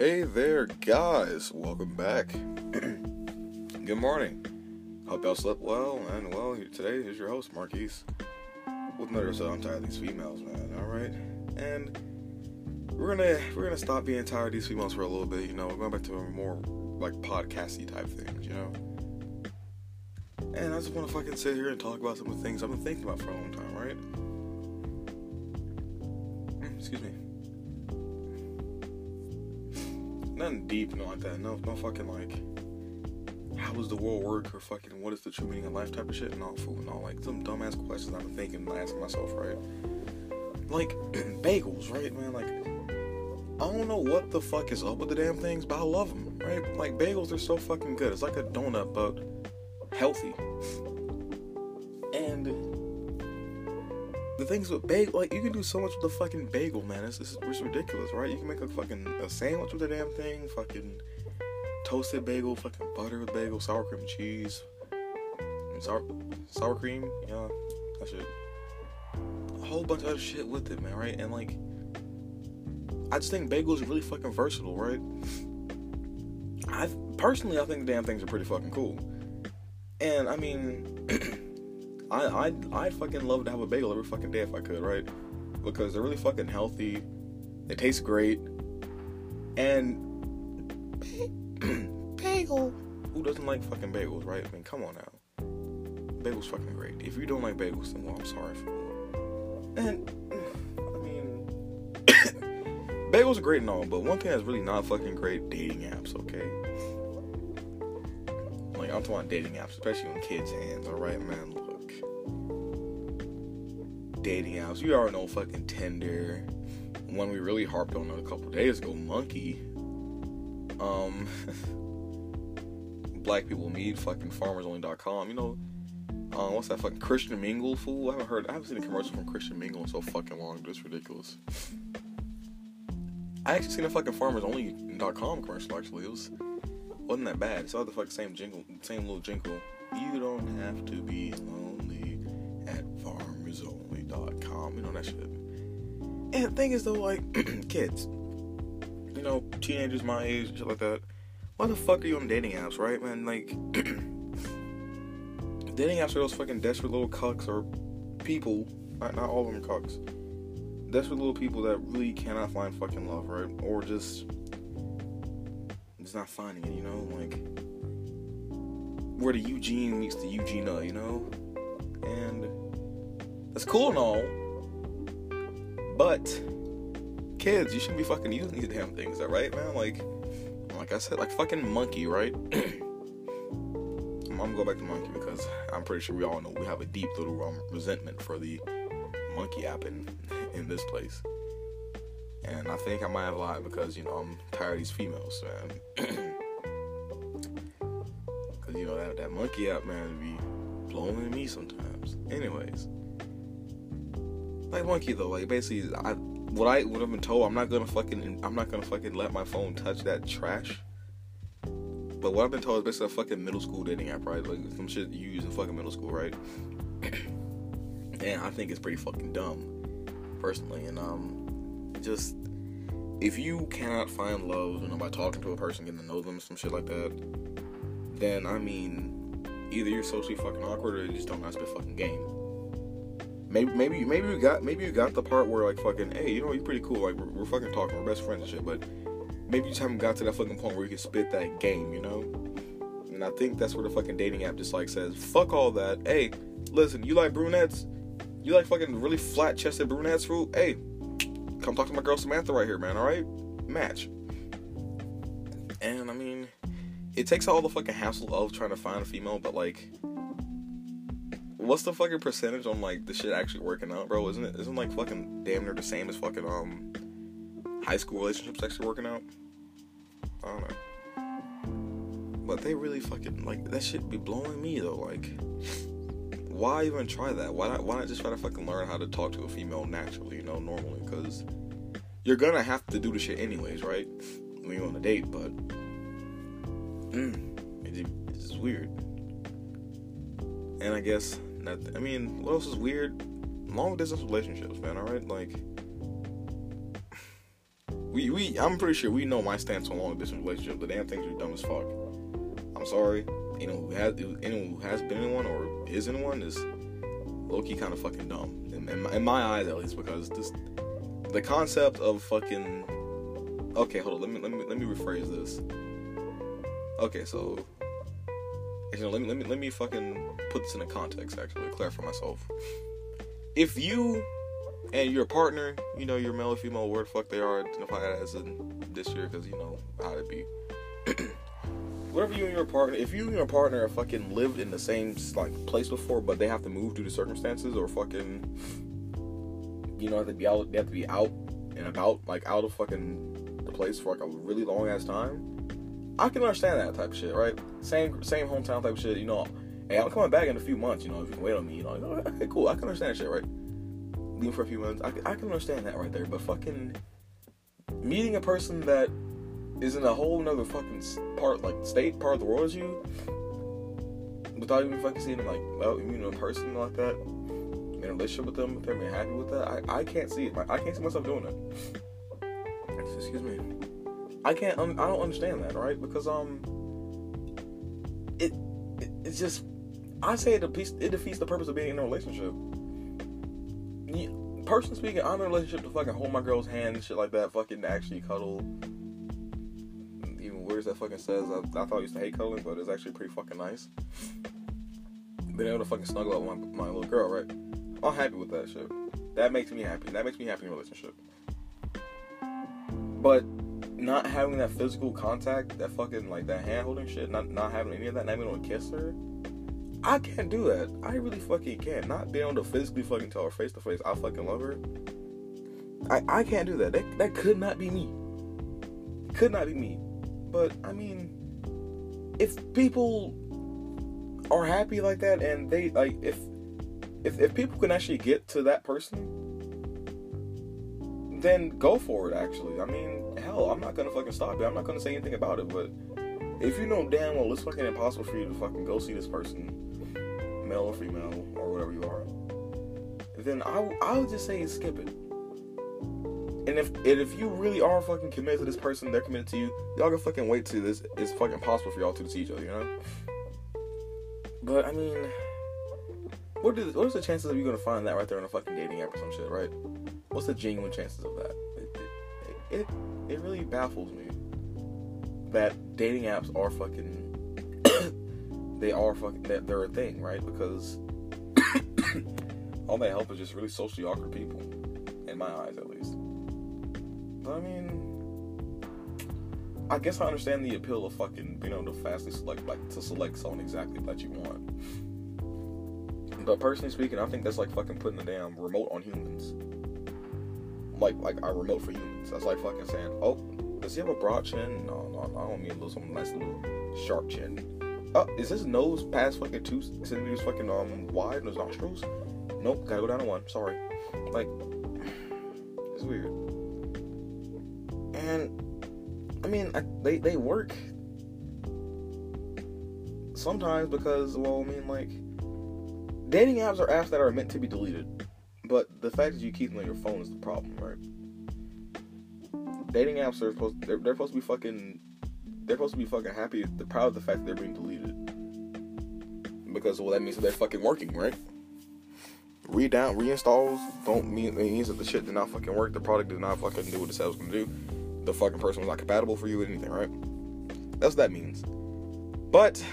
Hey there, guys. Welcome back. Good morning. Hope y'all slept well. And well, today is your host, Marquise, with another episode. I'm tired of these females, man. All right, and we're gonna we're gonna stop being tired of these females for a little bit. You know, we're going back to a more like podcasty type things. You know. And I just want to fucking sit here and talk about some of the things I've been thinking about for a long time, right? Mm, excuse me. Nothing deep, nothing like that. No, no fucking like, how does the world work or fucking what is the true meaning of life type of shit. No, fool, no, like some dumbass questions I've been thinking and asking myself, right? Like bagels, right, man? Like I don't know what the fuck is up with the damn things, but I love them, right? Like bagels are so fucking good. It's like a donut, but healthy. And the things with bagel, like you can do so much with the fucking bagel, man. It's, it's, it's ridiculous, right? You can make a fucking a sandwich with the damn thing, fucking toasted bagel, fucking butter with bagel, sour cream cheese, sour sour cream, yeah, that shit. A whole bunch of other shit with it, man, right? And like, I just think bagels are really fucking versatile, right? I personally, I think the damn things are pretty fucking cool. And I mean, I I I fucking love to have a bagel every fucking day if I could, right? Because they're really fucking healthy. They taste great. And bagel. Who doesn't like fucking bagels, right? I mean, come on now. Bagels fucking great. If you don't like bagels, then well, I'm sorry for you. And I mean, bagels are great and all, but one thing that's really not fucking great: dating apps. Okay. Like I'm talking about dating apps, especially on kids' hands. All right, man. Dating apps. You already know fucking Tinder. One we really harped on a couple days ago, Monkey. Um, black people meet fucking farmersonly.com. You know, um, what's that fucking Christian Mingle fool? I haven't heard. I haven't seen a commercial from Christian Mingle in so fucking long. It's ridiculous. I actually seen a fucking farmersonly.com commercial. Actually, it was wasn't that bad. It's all the fucking same jingle, same little jingle. You don't have to be lonely at farmersonly.com. You know that shit. And the thing is though, like kids, you know, teenagers my age, shit like that. Why the fuck are you on dating apps, right, man? Like, dating apps are those fucking desperate little cucks or people. Not, not all of them cucks. Desperate little people that really cannot find fucking love, right? Or just, just not finding it, you know, like where the Eugene meets the Eugenia, you know, and that's cool and all, but kids, you shouldn't be fucking using these damn things, alright, man? Like, like I said, like fucking monkey, right? I'm gonna go back to monkey because I'm pretty sure we all know we have a deep little um, resentment for the monkey app in in this place, and I think I might have lied because you know I'm tired of these females, man. Cause you know that that monkey app, man, be blowing me sometimes. Anyways, like monkey though, like basically I what I would have been told, I'm not gonna fucking, I'm not gonna fucking let my phone touch that trash. But what I've been told is basically a fucking middle school dating app, right? Like some shit you use in fucking middle school, right? and I think it's pretty fucking dumb, personally. And um, just if you cannot find love, you know, by talking to a person, getting to know them, some shit like that, then I mean, either you're socially fucking awkward or you just don't know how to fucking game maybe maybe maybe you got maybe you got the part where like fucking hey you know you're pretty cool. Like we're, we're, fucking talking we're best friends and shit but maybe you just haven't got to that fucking point where you can spit that game you know? And I think that's where the fucking dating app just like says fuck all that. Hey listen you like brunettes? You like fucking really flat chested brunettes fool? Hey come talk to my girl Samantha right here man all right? Match. And I mean it takes all the fucking hassle of trying to find a female but like what's the fucking percentage on like the shit actually working out, bro? Isn't it? Isn't like fucking damn near the same as fucking um high school relationships actually working out? I don't know. But they really fucking like that shit be blowing me though. Like, why even try that? Why not? Why not just try to fucking learn how to talk to a female naturally? You know, normally because you're gonna have to do the shit anyways, right? When you're on a date, but mm, it, it's weird. And I guess I mean, what else is weird? Long distance relationships, man. All right, like we we I'm pretty sure we know my stance on long distance relationships. The damn things are dumb as fuck. I'm sorry. Anyone who has anyone who has been in one or is in one is low key kind of fucking dumb in, in, my, in my eyes at least because this the concept of fucking okay hold on let me let me let me rephrase this okay so know let me let me let me fucking put this in a context actually clarify myself if you and your partner you know your male or female word fuck they are identified as in this year because you know how to be whatever you and your partner if you and your partner have fucking lived in the same like place before but they have to move due to circumstances or fucking you know, have to be out. They have to be out and about, like out of fucking the place for like a really long ass time. I can understand that type of shit, right? Same same hometown type of shit. You know, hey, I'm coming back in a few months. You know, if you can wait on me, you know, okay, cool. I can understand that shit, right? Leaving for a few months, I, I can understand that right there. But fucking meeting a person that is in a whole another fucking part, like state, part of the world as you, without even fucking seeing them, like, well, you know, in person like that in a relationship with them, if they're happy with that, I, I can't see it. Like, I can't see myself doing it. Excuse me. I can't. Um, I don't understand that, right? Because um, it, it it's just. I say it defeats, it defeats the purpose of being in a relationship. Personally speaking, I'm in a relationship to fucking hold my girl's hand and shit like that. Fucking actually cuddle. Even words that fucking says I, I thought I used to hate cuddling, but it's actually pretty fucking nice. Being able to fucking snuggle up my, my little girl, right? I'm happy with that shit. That makes me happy. That makes me happy in a relationship. But not having that physical contact, that fucking like that hand holding shit, not not having any of that, not even to kiss her, I can't do that. I really fucking can't. Not being able to physically fucking tell her face to face I fucking love her. I I can't do that. That that could not be me. Could not be me. But I mean, if people are happy like that and they like if if if people can actually get to that person, then go for it. Actually, I mean, hell, I'm not gonna fucking stop it. I'm not gonna say anything about it. But if you know damn well it's fucking impossible for you to fucking go see this person, male or female or whatever you are, then I I would just say skip it. And if and if you really are fucking committed to this person, they're committed to you. Y'all can fucking wait till this it's fucking possible for y'all to see each other, you know. But I mean what is what is the chances of you gonna find that right there on a fucking dating app or some shit, right? What's the genuine chances of that? It it, really baffles me that dating apps are fucking they are fucking they're, they're a thing, right? Because all they help is just really socially awkward people, in my eyes at least. But I mean, I guess I understand the appeal of fucking being able to fastly select like to select someone exactly that you want. But personally speaking, I think that's like fucking putting the damn remote on humans. Like like a remote for humans. That's like fucking saying, oh, does he have a broad chin? No, no, no I don't mean a little some nice little sharp chin. Oh, is his nose past fucking two centimeters fucking um wide in his nostrils? Nope, gotta go down to one. Sorry. Like, it's weird. And I mean, I, they they work sometimes because well, I mean, like dating apps are apps that are meant to be deleted, but the fact that you keep them on your phone is the problem, right? Dating apps are supposed they're, they're supposed to be fucking they're supposed to be fucking happy. They're proud of the fact that they're being deleted because well that means that they're fucking working, right? Redown reinstalls don't mean it means that the shit did not fucking work. The product did not fucking do what it said it was gonna do. The fucking person was not compatible for you with anything, right? That's what that means. But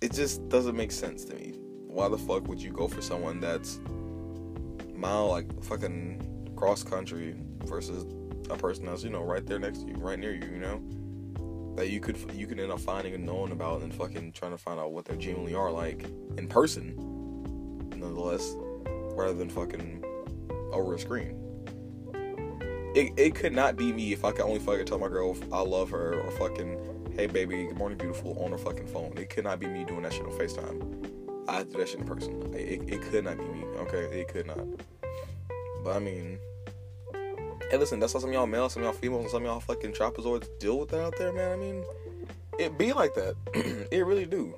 it just doesn't make sense to me. Why the fuck would you go for someone that's mile like fucking cross country versus a person that's you know right there next to you, right near you, you know? That you could you could end up finding and knowing about and fucking trying to find out what they genuinely are like in person, nonetheless, rather than fucking over a screen. It, it could not be me if I could only fucking tell my girl I love her or fucking hey baby, good morning, beautiful, on her fucking phone. It could not be me doing that shit on FaceTime. I do that shit in person. It, it could not be me, okay? It could not. But I mean, hey, listen, that's how some y'all males, some y'all females, and some y'all fucking trapezoids deal with that out there, man. I mean, it be like that. it really do.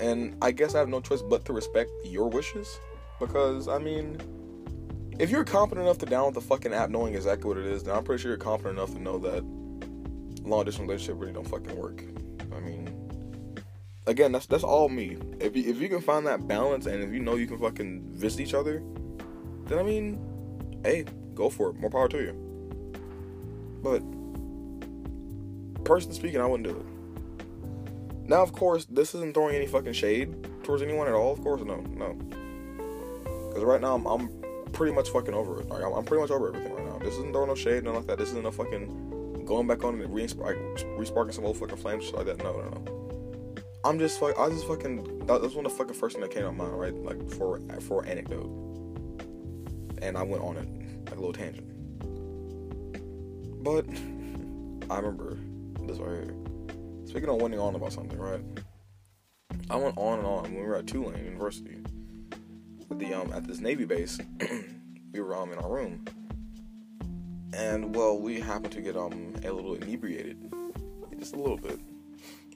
And I guess I have no choice but to respect your wishes because, I mean, if you're competent enough to download the fucking app knowing exactly what it is, then I'm pretty sure you're competent enough to know that long distance relationship really don't fucking work. I mean, again, that's that's all me. If you, if you can find that balance and if you know you can fucking visit each other, then I mean, hey, go for it. More power to you. But personally speaking, I wouldn't do it. Now, of course, this isn't throwing any fucking shade towards anyone at all. Of course, no, no. Because right now, I'm, I'm pretty much fucking over it. Like, I'm, I'm, pretty much over everything right now. This isn't throwing no shade, nothing like that. This isn't a fucking going back on and re-spark, resparking some old fucking flames, like that. No, no, no. I'm just fuck. I just fucking. That was one of the fucking first thing that came to mind, right? Like for for anecdote, and I went on it like a little tangent. But I remember this right here. Speaking of went on about something, right? I went on and on when we were at Tulane University at the um at this Navy base. we were um in our room, and well, we happened to get um a little inebriated, just a little bit.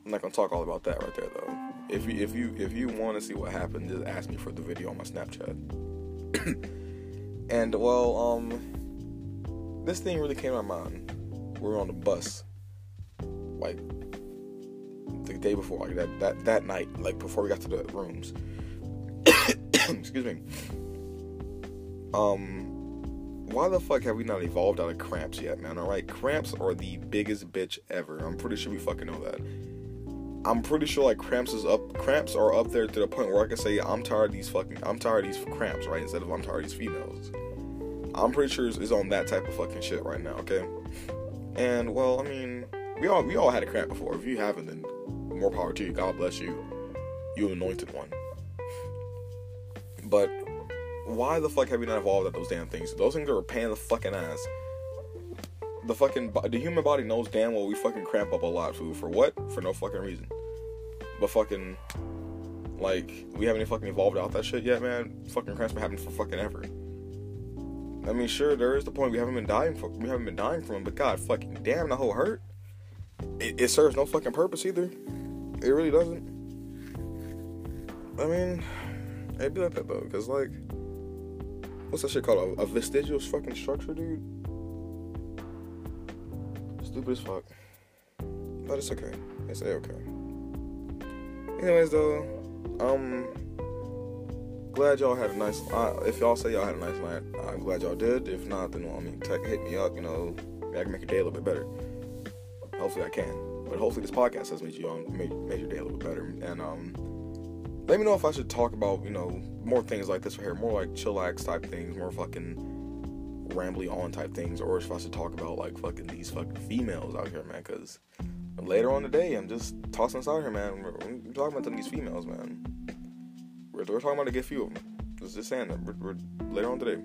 I'm not gonna talk all about that right there though. If you if you if you want to see what happened, just ask me for the video on my Snapchat. and well, um, this thing really came to my mind. We were on the bus, like the day before, like that that that night, like before we got to the rooms. Excuse me. Um, why the fuck have we not evolved out of cramps yet, man? All right, cramps are the biggest bitch ever. I'm pretty sure we fucking know that. I'm pretty sure like cramps is up. Cramps are up there to the point where I can say I'm tired of these fucking. I'm tired of these cramps, right? Instead of I'm tired of these females. I'm pretty sure it's on that type of fucking shit right now. Okay. And well, I mean, we all we all had a cramp before. If you haven't, then more power to you. God bless you, you anointed one. But why the fuck have we not evolved at those damn things? Those things are a pain in the fucking ass. The fucking the human body knows damn well we fucking cramp up a lot food for what? For no fucking reason. But fucking like we haven't even fucking evolved out that shit yet, man. Fucking cramps been happening for fucking ever. I mean, sure, there is the point we haven't been dying for, we haven't been dying from, but god fucking damn, the whole hurt. It, it serves no fucking purpose either. It really doesn't. I mean, it'd be like that though, cause like what's that shit called? A, a vestigial fucking structure, dude. Stupid as fuck. But it's okay. It's okay. Anyways, though, um, glad y'all had a nice. Uh, if y'all say y'all had a nice night, I'm glad y'all did. If not, then I mean, tech, hit me up. You know, I can make your day a little bit better. Hopefully, I can. But hopefully, this podcast has made you um, made, made your day a little bit better. And um, let me know if I should talk about you know more things like this right here, more like chillax type things, more fucking rambly on type things, or if I should talk about like fucking these fucking females out here, man. Because later on today, I'm just tossing this out here, man. We're, we're talking about these females, man. We're, we're talking about a good few of them. Just, saying that we're, we're, later on today.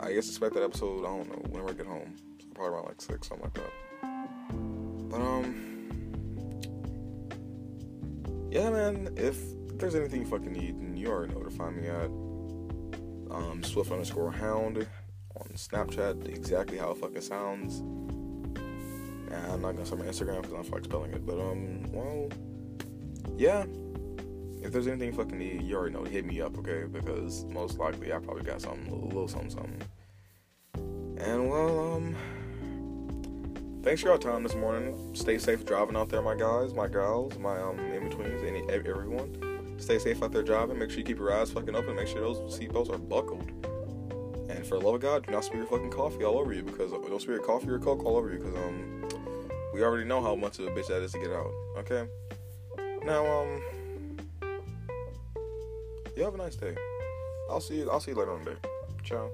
I guess expect that episode. I don't know whenever I get home. So probably around like six, something like that. But um, yeah, man. If there's anything you fucking need, you already know where to find me at. Um, Swift underscore Hound on Snapchat, exactly how it fucking sounds. And I'm not gonna say my Instagram because I'm fucking spelling it. But um, well, yeah. If there's anything you fucking need, you already know. Hit me up, okay? Because most likely I probably got something, a little, little something, something. And well, um, thanks for your time this morning. Stay safe driving out there, my guys, my gals, my um in betweens, any everyone. Stay safe out there driving. Make sure you keep your eyes fucking open. Make sure those seatbelts are buckled. And for the love of God, do not spill your fucking coffee all over you because uh, don't spill your coffee or coke all over you because um we already know how much of a bitch that is to get out. Okay. Now um you have a nice day. I'll see you. I'll see you later on the day. Ciao.